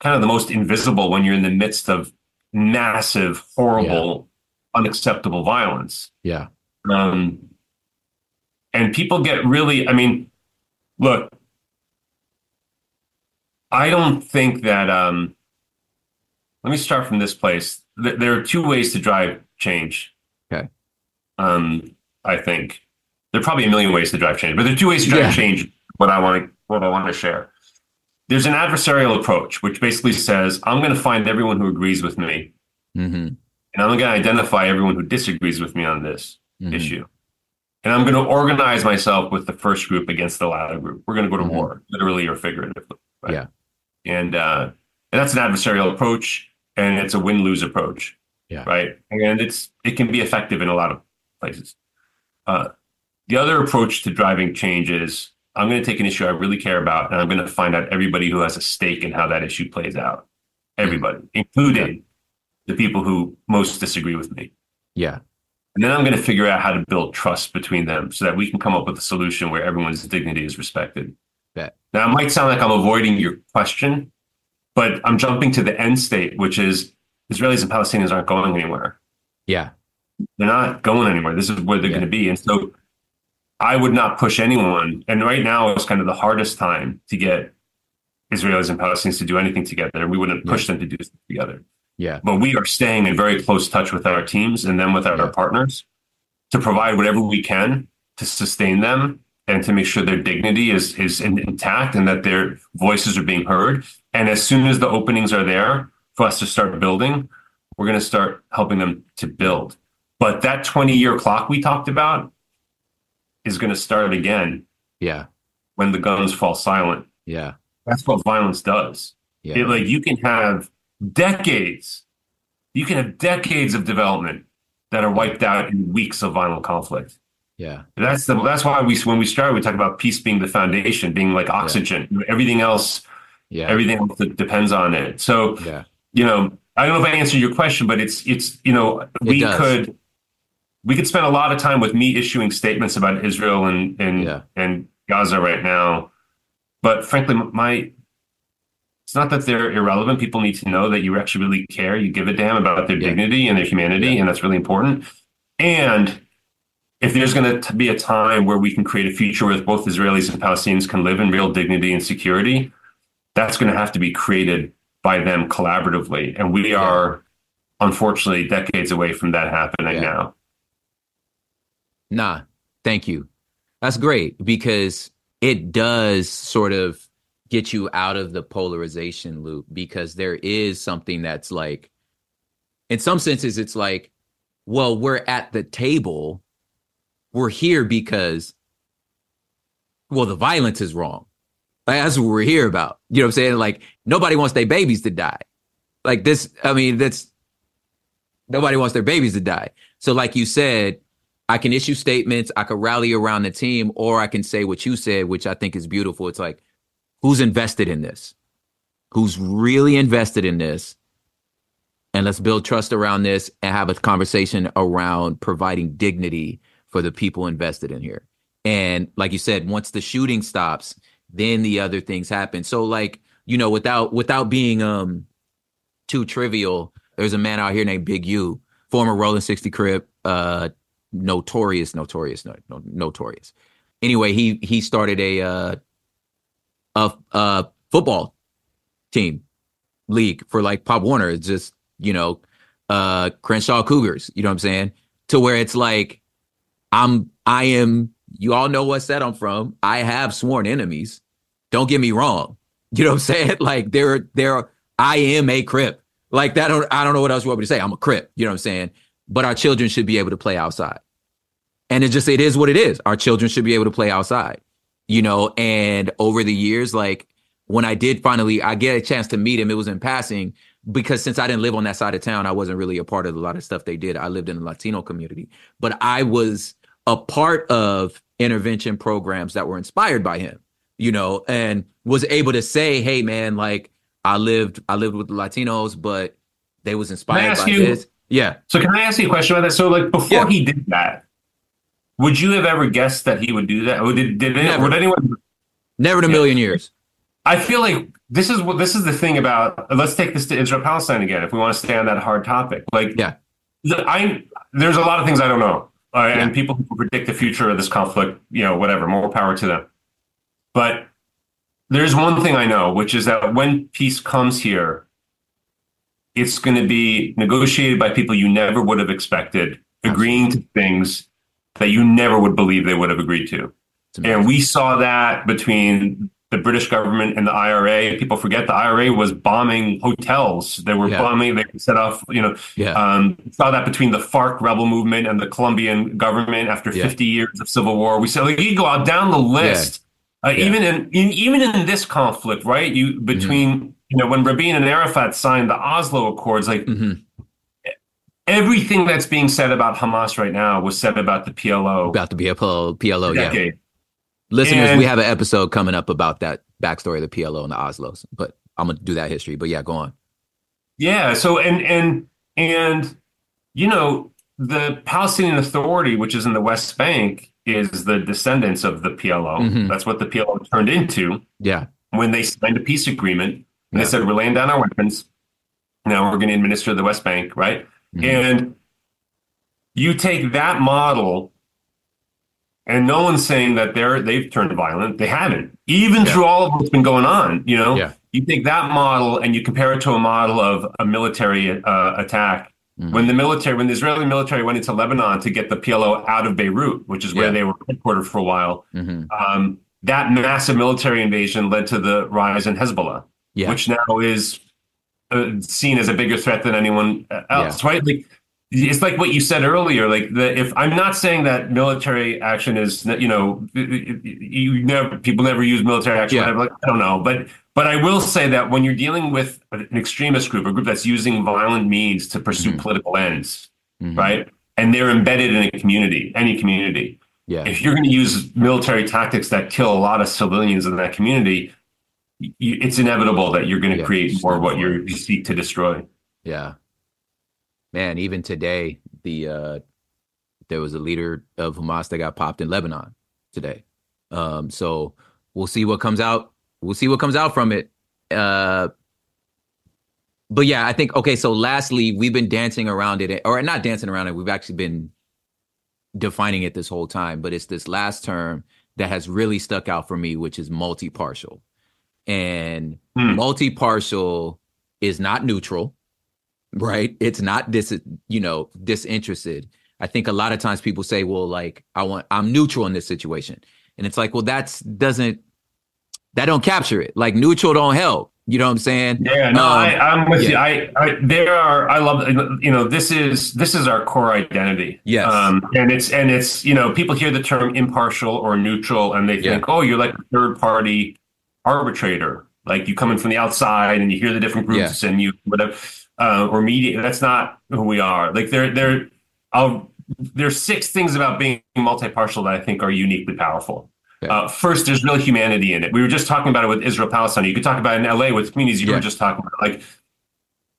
kind of the most invisible when you're in the midst of massive, horrible, unacceptable violence. yeah, Um, and people get really, I mean, look, I don't think that, um, let me start from this place. There are two ways to drive change. Okay. Um, I think there are probably a million ways to drive change, but there are two ways to drive Yeah. change. What I want to, what I want to share. There's an adversarial approach, which basically says, I'm going to find everyone who agrees with me, mm-hmm. and I'm going to identify everyone who disagrees with me on this Mhm. issue. And I'm going to organize myself with the first group against the latter group. We're going to go to Mhm. war, literally or figuratively. right? Yeah. And uh, and that's an adversarial approach, and it's a win lose approach. Yeah. Right. And it's it can be effective in a lot of places. Uh, the other approach to driving change is I'm going to take an issue I really care about, and I'm going to find out everybody who has a stake in how that issue plays out. Everybody, including the people who most disagree with me. yeah, And then I'm going to figure out how to build trust between them so that we can come up with a solution where everyone's dignity is respected. Bet. Now, it might sound like I'm avoiding your question, but I'm jumping to the end state, which is Israelis and Palestinians aren't going anywhere. yeah, They're not going anywhere. This is where they're Yeah. going to be. And so I would not push anyone. And right now is kind of the hardest time to get Israelis and Palestinians to do anything together. We wouldn't push them to do this together yeah, but we are staying in very close touch with our teams and then with our, Yeah. partners to provide whatever we can to sustain them and to make sure their dignity is is intact and that their voices are being heard. And as soon as the openings are there for us to start building, we're going to start helping them to build. But that 20 year clock we talked about is going to start again yeah, when the guns fall silent. yeah, That's what violence does. yeah, It, like you can have decades, you can have decades of development that are wiped out in weeks of violent conflict. yeah, That's the that's why we when we started we talked about peace being the foundation, being like oxygen. Everything else, yeah, everything else that depends on it. So yeah, you know, I don't know if I answered your question, but it's it's you know we could we could spend a lot of time with me issuing statements about Israel and and Yeah. and Gaza right now, but frankly, my it's not that they're irrelevant. People need to know that you actually really care. You give a damn about their Yeah. dignity and their humanity, Yeah. and that's really important. And if there's going to be a time where we can create a future where both Israelis and Palestinians can live in real dignity and security, that's going to have to be created by them collaboratively. And we yeah. are, unfortunately, decades away from that happening yeah. now. Nah, thank you. That's great because it does sort of get you out of the polarization loop because there is something that's like, in some senses, it's like, well, we're at the table we're here because, well, the violence is wrong. Like, that's what we're here about. You know what I'm saying? Like nobody wants their babies to die. Like this, I mean, that's nobody wants their babies to die. So, like you said, I can issue statements, I could rally around the team, or I can say what you said, which I think is beautiful. It's like, who's invested in this? Who's really invested in this? And let's build trust around this and have a conversation around providing dignity for the people invested in here. And like you said, once the shooting stops, then the other things happen. So like, you know, without without being um too trivial, there's a man out here named Big U, former Rolling 60 Crip, uh notorious, notorious, no, no, notorious. Anyway, he he started a uh a, a football team league for like Pop Warner. It's just, you know, uh Crenshaw Cougars, you know what I'm saying? To where it's like I'm I am you all know what set I'm from. I have sworn enemies. Don't get me wrong. You know what I'm saying? Like there there I am a crip. Like that I don't know what else you want me to say. I'm a crip. You know what I'm saying? But our children should be able to play outside. And it just it is what it is. Our children should be able to play outside. You know, and over the years like when I did finally I get a chance to meet him, it was in passing because since I didn't live on that side of town, I wasn't really a part of a lot of stuff they did. I lived in the Latino community, but I was a part of intervention programs that were inspired by him, you know, and was able to say, "Hey, man, like I lived, I lived with the Latinos, but they was inspired by you, this." Yeah. So can I ask you a question about that? So, like before yeah. he did that, would you have ever guessed that he would do that? Or did did Never. would anyone? Never in a million years. I feel like this is what this is the thing about. Let's take this to Israel Palestine again, if we want to stay on that hard topic. Like, yeah, I there's a lot of things I don't know uh, yeah. and people who predict the future of this conflict, you know, whatever, more power to them. But there's one thing I know, which is that when peace comes here, it's going to be negotiated by people you never would have expected, agreeing to things that you never would believe they would have agreed to. And we saw that between the British government and the IRA. People forget the IRA was bombing hotels. They were yeah. bombing. They set off. You know, yeah. um, saw that between the FARC rebel movement and the Colombian government after yeah. 50 years of civil war. We said like you go out down the list. Uh, even in, in, even in this conflict, right? You mm-hmm. between mm-hmm. you know when Rabin and Arafat signed the Oslo Accords, like. Mm-hmm. Everything that's being said about Hamas right now was said about the PLO. About the PLO, PLO, yeah. Listeners, and, we have an episode coming up about that backstory of the PLO and the Oslos, but I'm gonna do that history. But yeah, go on. Yeah. So and and and you know the Palestinian Authority, which is in the West Bank, is the descendants of the PLO. Mm-hmm. That's what the PLO turned into. Yeah. When they signed a peace agreement, and yeah. they said we're laying down our weapons. Now we're going to administer the West Bank, right? Mm-hmm. And you take that model and no one's saying that they're they've turned violent. They haven't, even yeah. through all of what's been going on. You know, yeah. you take that model and you compare it to a model of a military uh, attack. Mm-hmm. When the military, when the Israeli military went into Lebanon to get the PLO out of Beirut, which is where yeah. they were headquartered for a while, mm-hmm. um, that massive military invasion led to the rise in Hezbollah, which now is uh, seen as a bigger threat than anyone else. Right? Like it's like what you said earlier like the, if i'm not saying that military action is you know you never people never use military action yeah. like, i don't know but but i will say that when you're dealing with an extremist group a group that's using violent means to pursue mm-hmm. political ends mm-hmm. right and they're embedded in a community any community yeah if you're going to use military tactics that kill a lot of civilians in that community you, it's inevitable that you're going to yeah, create more what you seek to destroy yeah man, even today, the uh, there was a leader of Hamas that got popped in Lebanon today. Um, so we'll see what comes out. We'll see what comes out from it. Uh, but yeah, I think okay. So lastly, we've been dancing around it, or not dancing around it. We've actually been defining it this whole time, but it's this last term that has really stuck out for me, which is multi-partial. And multi-partial is not neutral, right? It's not dis, you know, disinterested. I think a lot of times people say, well, like, I want, I'm neutral in this situation. And it's like, well, that's doesn't, that don't capture it. Like neutral don't help. You know what I'm saying? Yeah, no, Um, I, I'm with yeah. you. I, I, there are. I love. You know, this is this is our core identity. Yes. Um, and it's and it's you know people hear the term impartial or neutral and they Yeah. think, oh, you're like a third party arbitrator. Like you come in from the outside and you hear the different groups and you whatever uh, or media. That's not who we are. Like there there. I'll, there's six things about being multi-partial that I think are uniquely powerful. Yeah. Uh, first, there's real humanity in it. We were just talking about it with Israel Palestine. You could talk about it in LA with communities you Yeah. were just talking about. Like,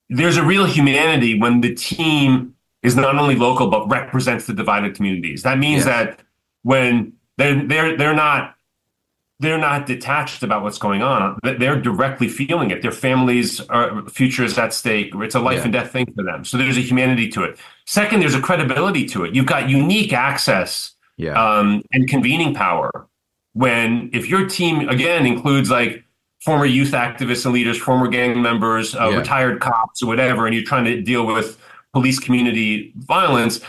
there's a real humanity when the team is not only local but represents the divided communities. That means Yeah. that when they're they're they're not they're not detached about what's going on. They're directly feeling it. Their families' are, future is at stake. It's a life Yeah. and death thing for them. So there's a humanity to it. Second, there's a credibility to it. You've got unique access Yeah. um, and convening power. When if your team again includes like former youth activists and leaders, former gang members, uh, Yeah. retired cops, or whatever, and you're trying to deal with police community violence,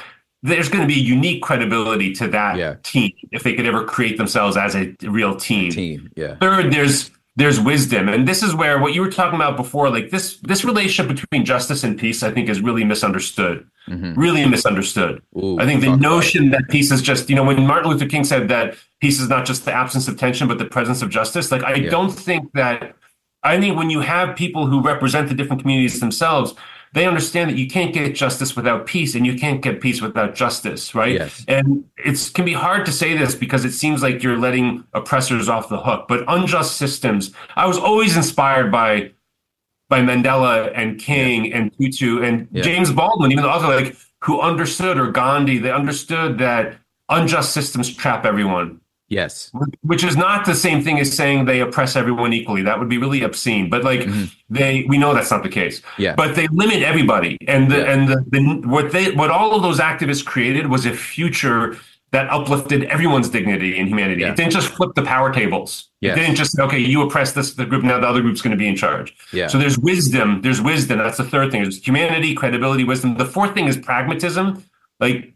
there's going to be unique credibility to that Yeah. team if they could ever create themselves as a real team. Team. Yeah. Third, there's there's wisdom, and this is where what you were talking about before, like this this relationship between justice and peace, I think is really misunderstood. Mhm. Really misunderstood. Ooh, I think the talk about it. notion that peace is just, you know, when Martin Luther King said that peace is not just the absence of tension, but the presence of justice, like I Yeah. don't think that, I think when you have people who represent the different communities themselves, they understand that you can't get justice without peace and you can't get peace without justice, right? Yes. And it's can be hard to say this because it seems like you're letting oppressors off the hook, but unjust systems, I was always inspired by by Mandela and King and Tutu and Yeah. James Baldwin, even the author, like who understood or Gandhi, they understood that unjust systems trap everyone, Yes. which is not the same thing as saying they oppress everyone equally. That would be really obscene. But like they, we know that's not the case. Mm-hmm. Yeah. But they limit everybody, and the Yeah. and the, the what they what all of those activists created was a future that uplifted everyone's dignity and humanity. Yeah. It didn't just flip the power tables. Yes. It didn't just say, okay, you oppress this the group, now the other group's going to be in charge. Yeah. So there's wisdom. There's wisdom. That's the third thing. There's humanity, credibility, wisdom. The fourth thing is pragmatism. Like,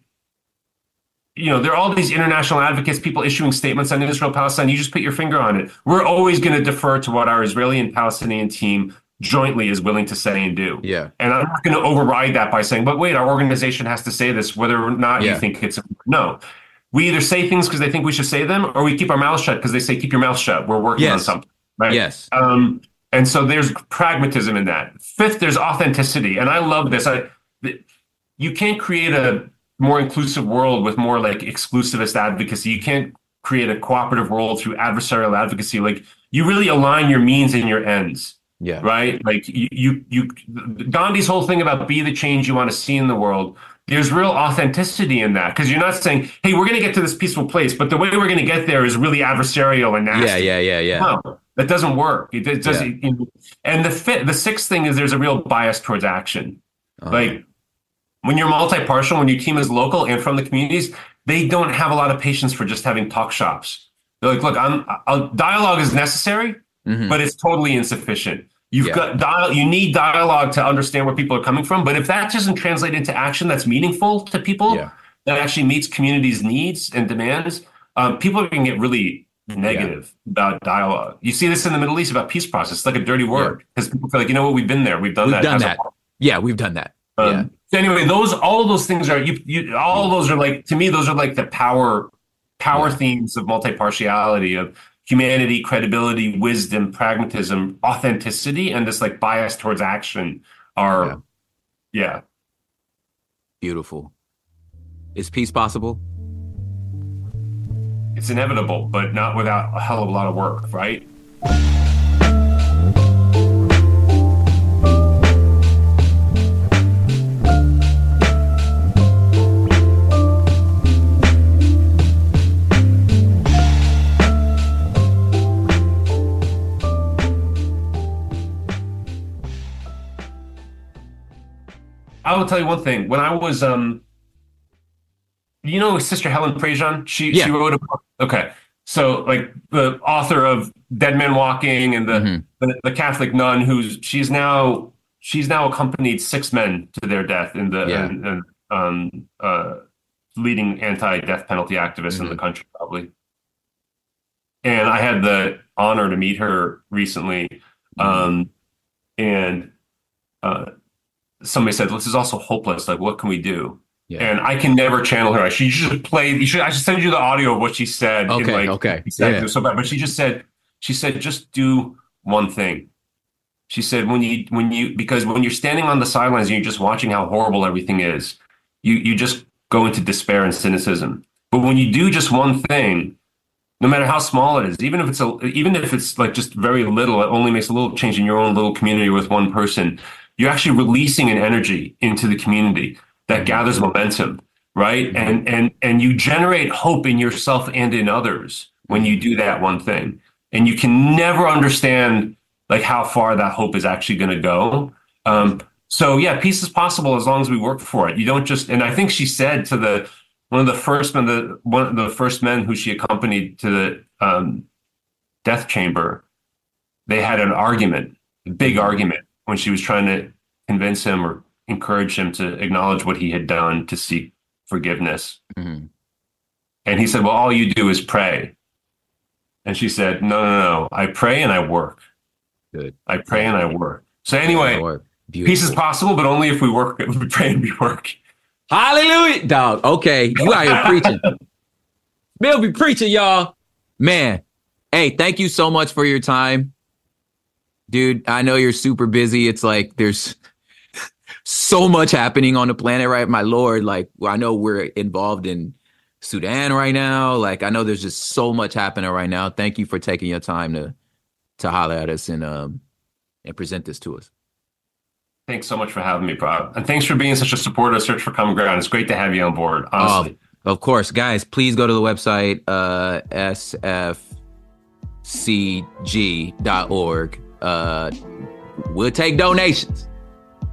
you know, there are all these international advocates, people issuing statements on Israel Palestine. You just put your finger on it. We're always going to defer to what our Israeli and Palestinian team jointly is willing to say and do. Yeah. And I'm not going to override that by saying, but wait, our organization has to say this, whether or not Yeah. you think it's no. We either say things because they think we should say them, or we keep our mouths shut because they say keep your mouth shut. We're working on something. Right. Yes. Um, and so there's pragmatism in that. Fifth, there's authenticity, and I love this. I, you can't create a more inclusive world with more like exclusivist advocacy. You can't create a cooperative world through adversarial advocacy. Like you really align your means and your ends Yeah. right? Like you, you, you, Gandhi's whole thing about be the change you want to see in the world. There's real authenticity in that because you're not saying, "Hey, we're going to get to this peaceful place," but the way we're going to get there is really adversarial and nasty. Yeah. Yeah. Yeah. Yeah. No, that doesn't work. It, it doesn't. And the fit, the sixth thing is there's a real bias towards action. Uh-huh. Like when you're multi-partial, when your team is local and from the communities, they don't have a lot of patience for just having talk shops. They're like, look, I'm, i dialogue is necessary, Mhm. but it's totally insufficient. You've Yeah. got dial, you need dialogue to understand where people are coming from. But if that doesn't translate into action that's meaningful to people, Yeah. that actually meets communities' needs and demands, um, people can get really negative about dialogue. You see this in the Middle East about peace process. It's like a dirty word because people feel like, you know what, we've been there, we've done We've that. done that. Yeah. We've done that. um, yeah. So anyway, those all of those things are you, you all of those are like to me those are like the power power Yeah. themes of multi-partiality of humanity, credibility, wisdom, pragmatism, authenticity, and this like bias towards action are yeah. Beautiful. Is peace possible? It's inevitable, but not without a hell of a lot of work, right? I will tell you one thing. When I was um you know Sister Helen Prejean? She Yeah. she wrote a book. Okay, so like the author of Dead Men Walking and the, Mhm. the the Catholic nun who's she's now she's now accompanied six men to their death in the Yeah. in- in, um uh leading anti-death penalty activist in Mhm. the country probably. And I had the honor to meet her recently, um, and uh, somebody said, "This is also hopeless. Like, what can we do?" Yeah. And I can never channel her. She should play. You should. I should send you the audio of what she said. in, Okay, like, okay. Yeah. so bad. But she just said, she said, just do one thing. She said, when you when you because when you're standing on the sidelines and you're just watching how horrible everything is, you you just go into despair and cynicism. But when you do just one thing, no matter how small it is, even if it's a even if it's like just very little, it only makes a little change in your own little community with one person. You're actually releasing an energy into the community that gathers momentum, right? And and and you generate hope in yourself and in others when you do that one thing. And you can never understand like how far that hope is actually going to go. Um, so yeah, peace is possible as long as we work for it. You don't just. And I think she said to the one of the first men, the one of the first men who she accompanied to the um, death chamber, they had an argument, a big argument, when she was trying to convince him or encourage him to acknowledge what he had done to seek forgiveness. Mhm. And he said, "Well, all you do is pray." And she said, "No, no, no. I pray and I work. Good. I pray and I work." So anyway, peace is possible, but only if we work. If we pray and we work. Hallelujah, dog. Okay, you out here preaching. Bill be preaching, y'all. Man, hey, thank you so much for your time, dude. I know you're super busy. It's like there's so much happening on the planet, right? My lord, like I know we're involved in Sudan right now. Like I know there's just so much happening right now. Thank you for taking your time to to holler at us and um and present this to us. Thanks so much for having me, bro. And thanks for being such a supporter of Search for Common Ground. It's great to have you on board, honestly. Oh, of course, guys, please go to the website uh, sfcg.org. Uh, we'll take donations.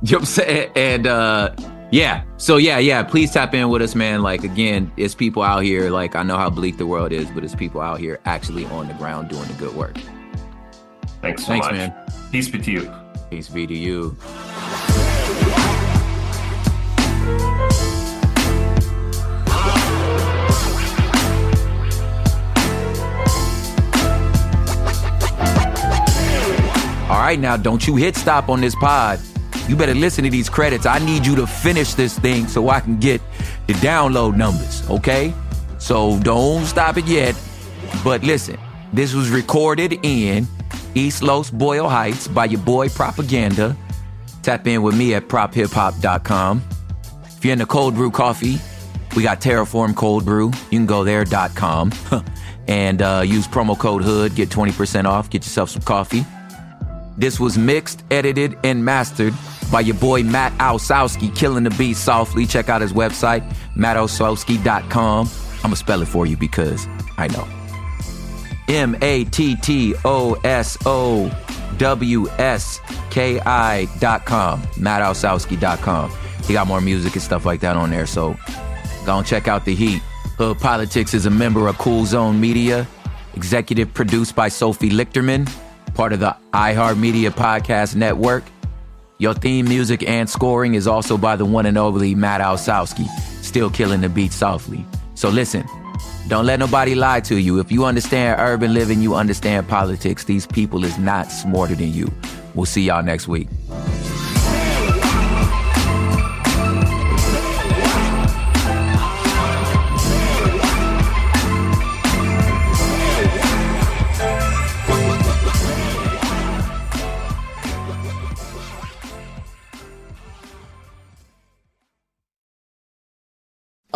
You know what I'm saying? And uh, yeah, so yeah, yeah, please tap in with us, man. Like, again, it's people out here. Like, I know how bleak the world is, but it's people out here actually on the ground doing the good work. Thanks so Thanks, much. man. Peace be to you. Peace be to you. Right, now don't you hit stop on this pod. You better listen to these credits. I need you to finish this thing so I can get the download numbers, okay? So don't stop it yet. But listen, this was recorded in East Los Boyle Heights by your boy Propaganda. Tap in with me at prophiphop.com. If you're into cold brew coffee, we got Terraform Cold Brew. You can go there.com and uh, use promo code HOOD, get 20% off, get yourself some coffee. This was mixed, edited, and mastered by your boy Matt Osowski, killing the beat softly. Check out his website, mattosowski.com. I'm going to spell it for you because I know. M A T T O S O W S K I dot com, mattosowski.com. He got more music and stuff like that on there, so go and check out the heat. Hood Politics is a member of Cool Zone Media, executive produced by Sophie Lichterman, part of the iHeartMedia Podcast Network. Your theme music and scoring is also by the one and only Matt Osowski, still killing the beat softly. So listen, don't let nobody lie to you. If you understand urban living, you understand politics. These people is not smarter than you. We'll see y'all next week.